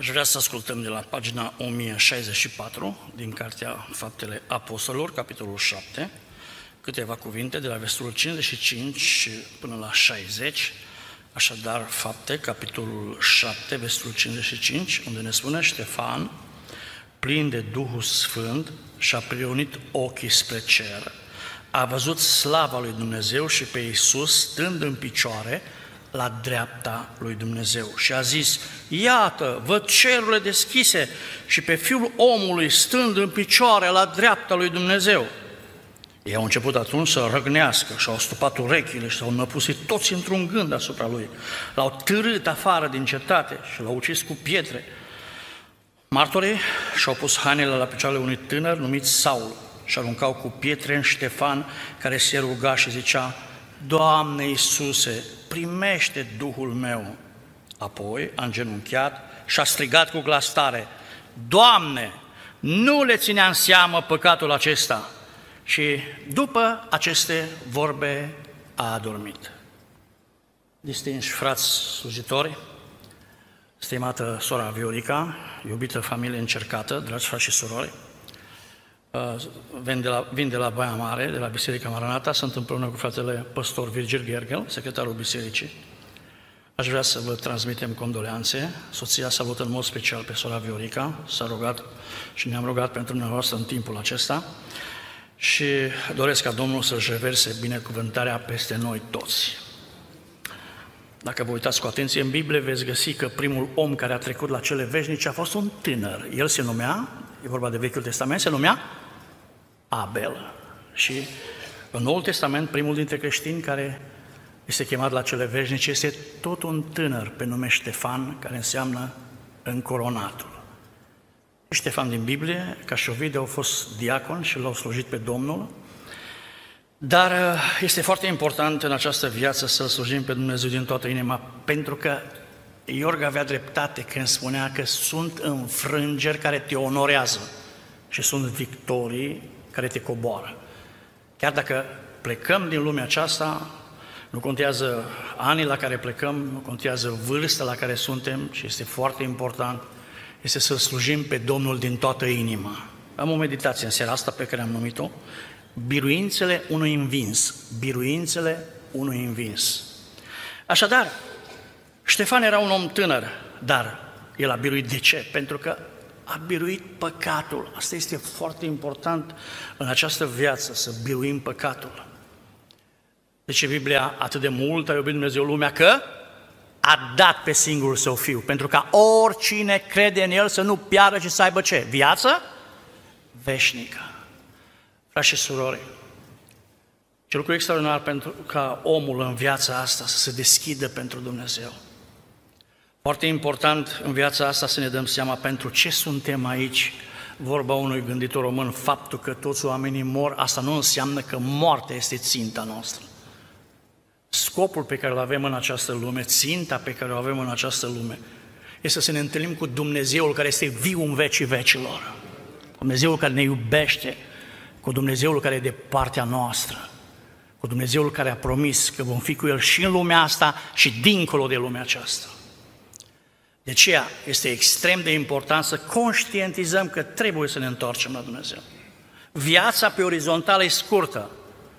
Aș vrea să ascultăm de la pagina 1064 din Cartea Faptele Apostolilor, capitolul 7, câteva cuvinte de la versetul 55 până la 60, așadar Fapte, capitolul 7, versetul 55, unde ne spune Ștefan, plin de Duhul Sfânt, și-a prionit ochii spre cer, a văzut slava lui Dumnezeu și pe Iisus stând în picioare, la dreapta lui Dumnezeu și a zis, iată, văd cerurile deschise și pe Fiul omului stând în picioare la dreapta lui Dumnezeu. Ei au început atunci să răgnească și au stupat urechile și s-au năpusit toți într-un gând asupra lui. L-au târât afară din cetate și l-au ucis cu pietre. Martorii și-au pus hainele la picioarele unui tânăr numit Saul și aruncau cu pietre în Ștefan, care se ruga și zicea, Doamne Iisuse, primește Duhul meu. Apoi a îngenunchiat și a strigat cu glas tare, Doamne, nu le ținea în seamă păcatul acesta. Și după aceste vorbe a adormit. Distinși frați slujitori, stimată sora Viorica, iubită familie încercată, dragi frați și surori, Uh, vin de, la, vin de la Baia Mare, de la Biserica Maranata, sunt împreună cu fratele păstor Virgil Gergel, secretarul bisericii. Aș vrea să vă transmitem condoleanțe. Soția s-a avut în mod special pe sora Viorica, s-a rugat și ne-am rugat pentru dumneavoastră în timpul acesta și doresc ca Domnul să-și reverse binecuvântarea peste noi toți. Dacă vă uitați cu atenție în Biblie, veți găsi că primul om care a trecut la cele veșnice a fost un tânăr. El se numea, e vorba de Vechiul Testament, se numea Abel. Și în Noul Testament, primul dintre creștini care este chemat la cele veșnice este tot un tânăr pe nume Ștefan, care înseamnă încoronatul. Ștefan din Biblie, ca și Ovide, au fost diacon și l-au slujit pe Domnul, dar uh, este foarte important în această viață să slujim pe Dumnezeu din toată inima, pentru că Iorga avea dreptate când spunea că sunt înfrângeri care te onorează și sunt victorii care te coboară. Chiar dacă plecăm din lumea aceasta, nu contează anii la care plecăm, nu contează vârsta la care suntem, ci este foarte important, este să slujim pe Domnul din toată inima. Am o meditație în seara asta pe care am numit-o, biruințele unui învins, biruințele unui învins. Așadar, Ștefan era un om tânăr, dar el a biruit de ce? Pentru că a biruit păcatul. Asta este foarte important în această viață, să biruim păcatul. De ce Biblia atât de mult a iubit Dumnezeu lumea că a dat pe singurul său fiu, pentru ca oricine crede în el să nu piară, ci să aibă ce? Viață veșnică. Frați și surori, ce lucru extraordinar pentru ca omul în viața asta să se deschidă pentru Dumnezeu. Foarte important în viața asta să ne dăm seama pentru ce suntem aici. Vorba unui gânditor român, faptul că toți oamenii mor, asta nu înseamnă că moartea este ținta noastră. Scopul pe care îl avem în această lume, ținta pe care o avem în această lume, este să ne întâlnim cu Dumnezeul care este viu în vecii vecilor. Dumnezeul care ne iubește, cu Dumnezeul care e de partea noastră, cu Dumnezeul care a promis că vom fi cu El și în lumea asta și dincolo de lumea aceasta. De aceea este extrem de important să conștientizăm că trebuie să ne întoarcem la Dumnezeu. Viața pe orizontală e scurtă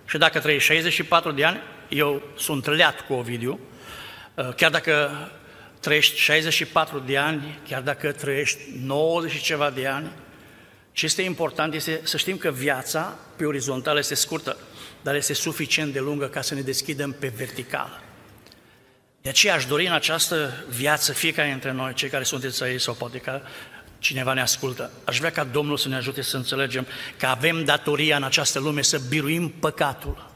și dacă trăiești 64 de ani, eu sunt leat cu Ovidiu, uh, chiar dacă trăiești 64 de ani, chiar dacă trăiești 90 și ceva de ani, ce este important este să știm că viața pe orizontală este scurtă, dar este suficient de lungă ca să ne deschidem pe verticală. De aceea aș dori în această viață, fiecare dintre noi, cei care sunteți aici sau poate că cineva ne ascultă, aș vrea ca Domnul să ne ajute să înțelegem că avem datoria în această lume să biruim păcatul.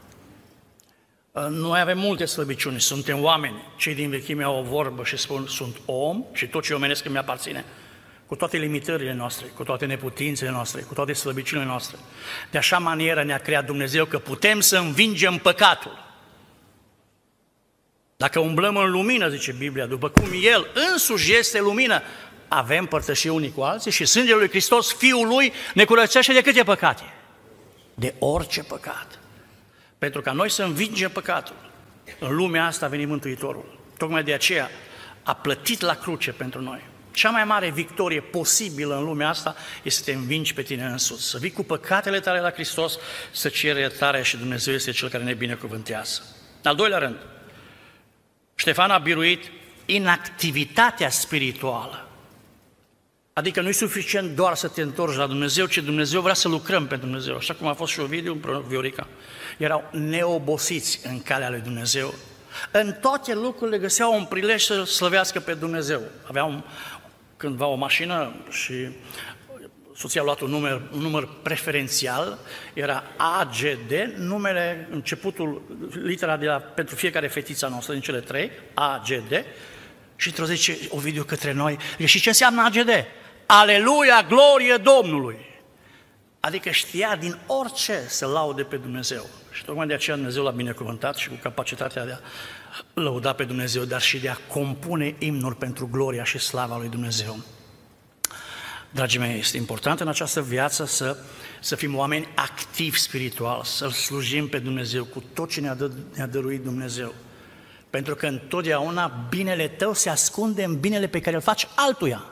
Uh, noi avem multe slăbiciuni, suntem oameni. Cei din vechime au o vorbă și spun, sunt om și tot ce omenesc îmi aparține. Cu toate limitările noastre, cu toate neputințele noastre, cu toate slăbiciunile noastre. De așa manieră ne-a creat Dumnezeu că putem să învingem păcatul. Dacă umblăm în lumină, zice Biblia, după cum El însuși este lumină, avem părtășie unii cu alții și sângele lui Hristos, Fiul Lui, ne curățește de câte păcate? De orice păcat. Pentru ca noi să învingem păcatul. În lumea asta a venit Mântuitorul. Tocmai de aceea a plătit la cruce pentru noi. Cea mai mare victorie posibilă în lumea asta este să te învingi pe tine însuți, să vii cu păcatele tale la Hristos, să ceri iertare și Dumnezeu este Cel care ne binecuvântează. Al doilea rând, Ștefan a biruit inactivitatea spirituală. Adică nu e suficient doar să te întorci la Dumnezeu, ci Dumnezeu vrea să lucrăm pentru Dumnezeu, așa cum a fost și Ovidiu împreună cu Viorica. Erau neobosiți în calea lui Dumnezeu. În toate lucrurile găseau un prilej să slăvească pe Dumnezeu. Aveau cândva o mașină și soția a luat un număr, un număr preferențial, era AGD, numele, începutul, litera de la, pentru fiecare fetița noastră din cele trei, AGD, și într-o zice Ovidiu către noi, și ce înseamnă AGD? Aleluia, glorie Domnului! Adică știa din orice să laude pe Dumnezeu. Și tocmai de aceea Dumnezeu l-a binecuvântat și cu capacitatea de a lăuda pe Dumnezeu, dar și de a compune imnuri pentru gloria și slava lui Dumnezeu. Dragii mei, este important în această viață să, să fim oameni activi spiritual, să-L slujim pe Dumnezeu cu tot ce ne-a, dă, ne-a dăruit Dumnezeu. Pentru că întotdeauna binele tău se ascunde în binele pe care îl faci altuia.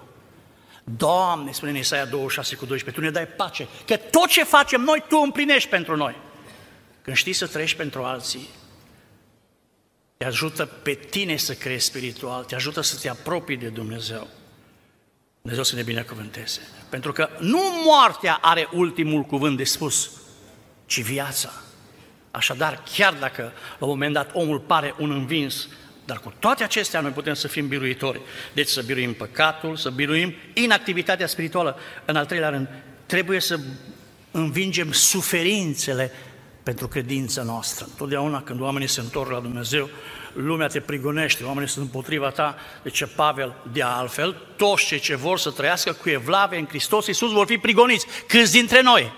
Doamne, spune în Isaia 26 cu 12, Tu ne dai pace, că tot ce facem noi, Tu împlinești pentru noi. Când știi să trăiești pentru alții, te ajută pe tine să crești spiritual, te ajută să te apropii de Dumnezeu. Dumnezeu să ne binecuvânteze. Pentru că nu moartea are ultimul cuvânt de spus, ci viața. Așadar, chiar dacă la un moment dat omul pare un învins, dar cu toate acestea noi putem să fim biruitori. Deci să biruim păcatul, să biruim inactivitatea spirituală. În al treilea rând, trebuie să învingem suferințele pentru credința noastră. Totdeauna când oamenii se întorc la Dumnezeu, lumea te prigonește, oamenii sunt împotriva ta, de ce Pavel de altfel, toți cei ce vor să trăiască cu evlave în Hristos Iisus vor fi prigoniți. Câți dintre noi?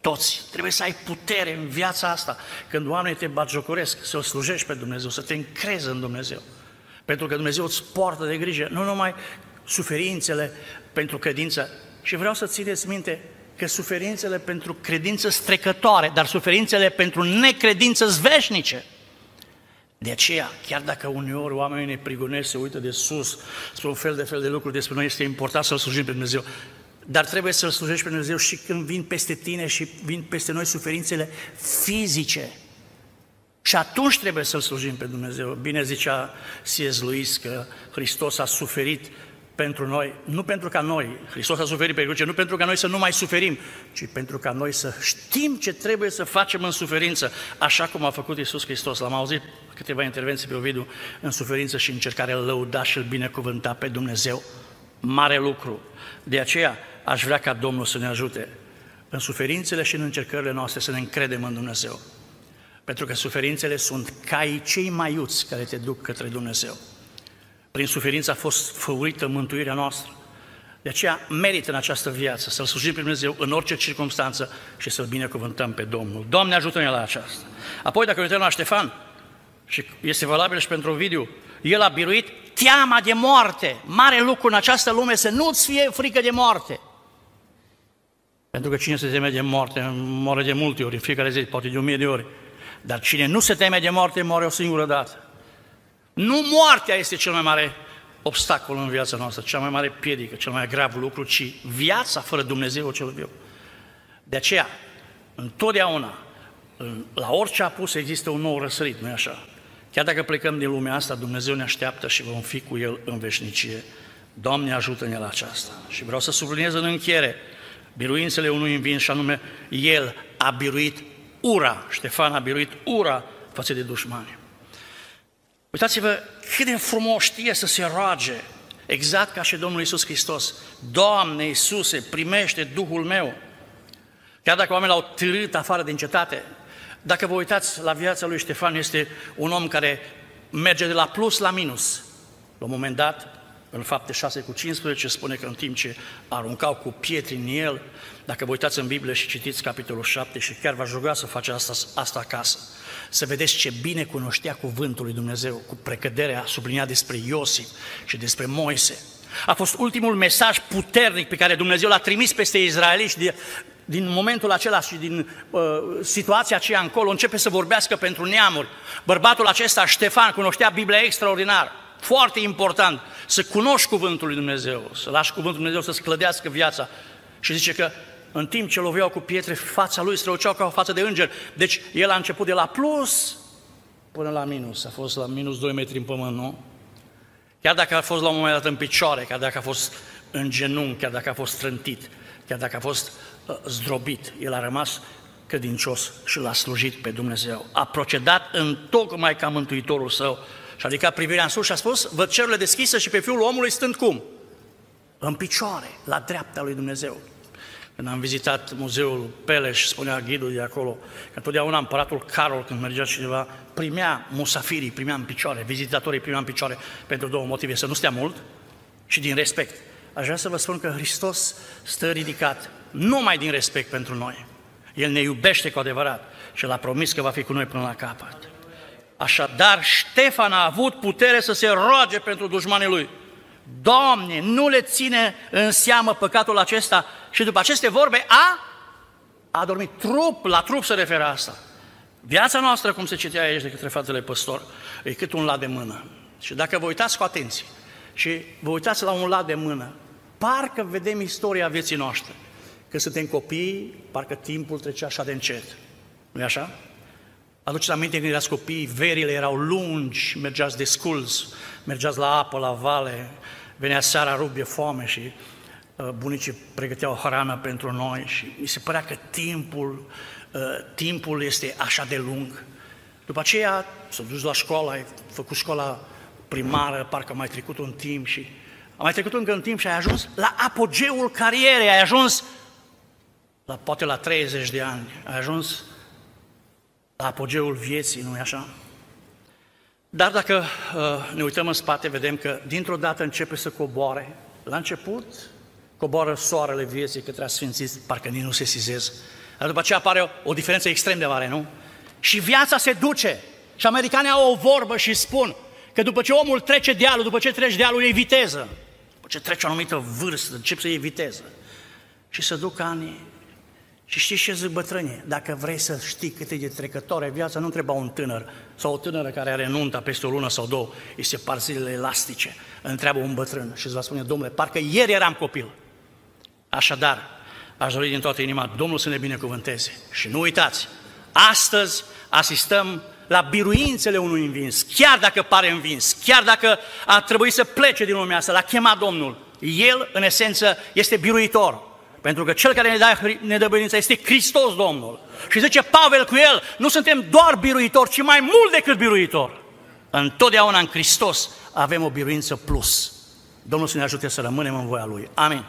Toți. Trebuie să ai putere în viața asta. Când oamenii te bagiocoresc, să o slujești pe Dumnezeu, să te încrezi în Dumnezeu. Pentru că Dumnezeu îți poartă de grijă, nu numai suferințele pentru credință. Și vreau să țineți minte că suferințele pentru credință strecătoare, dar suferințele pentru necredință zveșnice. De aceea, chiar dacă uneori oamenii ne prigonesc, se uită de sus spre un fel de fel de lucruri despre noi, este important să-L slujim pe Dumnezeu. Dar trebuie să-L slujești pe Dumnezeu și când vin peste tine și vin peste noi suferințele fizice. Și atunci trebuie să-L slujim pe Dumnezeu. Bine zicea C.S. Lewis că Hristos a suferit pentru noi, nu pentru ca noi, Hristos a suferit pe cruce, nu pentru ca noi să nu mai suferim, ci pentru ca noi să știm ce trebuie să facem în suferință, așa cum a făcut Iisus Hristos. L-am auzit câteva intervenții pe Ovidiu în suferință și încercare lăuda și îl binecuvânta pe Dumnezeu. Mare lucru. De aceea aș vrea ca Domnul să ne ajute în suferințele și în încercările noastre să ne încredem în Dumnezeu. Pentru că suferințele sunt caii cei mai iuți care te duc către Dumnezeu. Prin suferință a fost făurită mântuirea noastră. De aceea merită în această viață să-L slujim pe Dumnezeu în orice circunstanță și să-L binecuvântăm pe Domnul. Doamne ajută-ne la aceasta. Apoi, dacă uităm la Ștefan, și este valabil și pentru Ovidiu, el a biruit teama de moarte. Mare lucru în această lume să nu-ți fie frică de moarte. Pentru că cine se teme de moarte, moare de multe ori, în fiecare zi, poate de o mie de ori. Dar cine nu se teme de moarte, moare o singură dată. Nu moartea este cel mai mare obstacol în viața noastră, cea mai mare piedică, cel mai grav lucru, ci viața fără Dumnezeu cel viu. De aceea, întotdeauna, la orice apus există un nou răsărit, nu-i așa? Chiar dacă plecăm din lumea asta, Dumnezeu ne așteaptă și vom fi cu El în veșnicie. Doamne, ajută-ne la aceasta. Și vreau să subliniez în încheiere biruințele unui învins și anume El a biruit ura, Ștefan a biruit ura față de dușmani. Uitați-vă cât de frumos știe să se roage, exact ca și Domnul Iisus Hristos. Doamne Iisuse, primește Duhul meu. Chiar dacă oamenii l-au târât afară din cetate, dacă vă uitați la viața lui Ștefan, este un om care merge de la plus la minus. La un moment dat, în fapte 6 cu 15, spune că în timp ce aruncau cu pietri în el, dacă vă uitați în Biblie și citiți capitolul 7 și chiar v-aș ruga să faceți asta, asta acasă, să vedeți ce bine cunoștea cuvântul lui Dumnezeu, cu precăderea subliniat despre Iosif și despre Moise. A fost ultimul mesaj puternic pe care Dumnezeu l-a trimis peste israeliști de, din momentul acela și din uh, situația aceea încolo, începe să vorbească pentru neamuri. Bărbatul acesta, Ștefan, cunoștea Biblia extraordinar. Foarte important, să cunoști cuvântul lui Dumnezeu, să lași cuvântul lui Dumnezeu să-ți clădească viața. Și zice că în timp ce loveau cu pietre, fața lui străluceau ca o față de înger. Deci el a început de la plus până la minus. A fost la minus 2 metri în pământ, nu? Chiar dacă a fost la un moment dat în picioare, chiar dacă a fost în genunchi, chiar dacă a fost strântit, chiar dacă a fost uh, zdrobit, el a rămas credincios și l-a slujit pe Dumnezeu. A procedat în tocmai ca Mântuitorul său și a ridicat privirea în sus și a spus, văd cerurile deschise și pe Fiul omului stând cum? În picioare, la dreapta lui Dumnezeu. Când am vizitat muzeul Peleș, spunea ghidul de acolo, că întotdeauna împăratul Carol, când mergea cineva, primea musafirii, primea în picioare, vizitatorii primea în picioare pentru două motive, să nu stea mult și din respect. Aș vrea să vă spun că Hristos stă ridicat numai din respect pentru noi. El ne iubește cu adevărat și l-a promis că va fi cu noi până la capăt. Așadar, Ștefan a avut putere să se roage pentru dușmanii lui. Doamne, nu le ține în seamă păcatul acesta. Și după aceste vorbe a, a dormit trup, la trup se referă asta. Viața noastră, cum se citea aici de către fratele păstor, e cât un lat de mână. Și dacă vă uitați cu atenție și vă uitați la un lat de mână, parcă vedem istoria vieții noastre. Când suntem copii, parcă timpul trece așa de încet. nu așa? Aduceți aminte când erați copii, verile erau lungi, mergeați de sculți, mergeați la apă, la vale, venea seara rubie, foame și uh, bunicii pregăteau hrană pentru noi și mi se părea că timpul, uh, timpul este așa de lung. După aceea s-a dus la școală, ai făcut școala primară, parcă mai trecut un timp și a mai trecut încă un timp și ai ajuns la apogeul carierei, ai ajuns la, poate la 30 de ani, ai ajuns la apogeul vieții, nu-i așa? Dar dacă uh, ne uităm în spate, vedem că dintr-o dată începe să coboare. La început coboară soarele vieții către asfințiți, parcă nici nu se sizez. Dar după aceea apare o, o diferență extrem de mare, nu? Și viața se duce. Și americanii au o vorbă și spun că după ce omul trece dealul, după ce trece dealul, e viteză. După ce trece o anumită vârstă, încep să iei viteză. Și să duc ani și știți ce zic bătrânii? Dacă vrei să știi cât e de trecătoare viața, nu întreba un tânăr sau o tânără care are nunta peste o lună sau două, îi se par zilele elastice. Întreabă un bătrân și îți va spune, domnule, parcă ieri eram copil. Așadar, aș dori din toată inima Domnul să ne binecuvânteze. Și nu uitați, astăzi asistăm la biruințele unui învins, chiar dacă pare învins, chiar dacă a trebuit să plece din lumea asta, l-a chemat Domnul. El, în esență, este biruitor. Pentru că cel care ne dă, ne dă biruința este Hristos Domnul. Și zice Pavel cu el, nu suntem doar biruitori, ci mai mult decât biruitori. Întotdeauna în Hristos avem o biruință plus. Domnul să ne ajute să rămânem în voia Lui. Amin.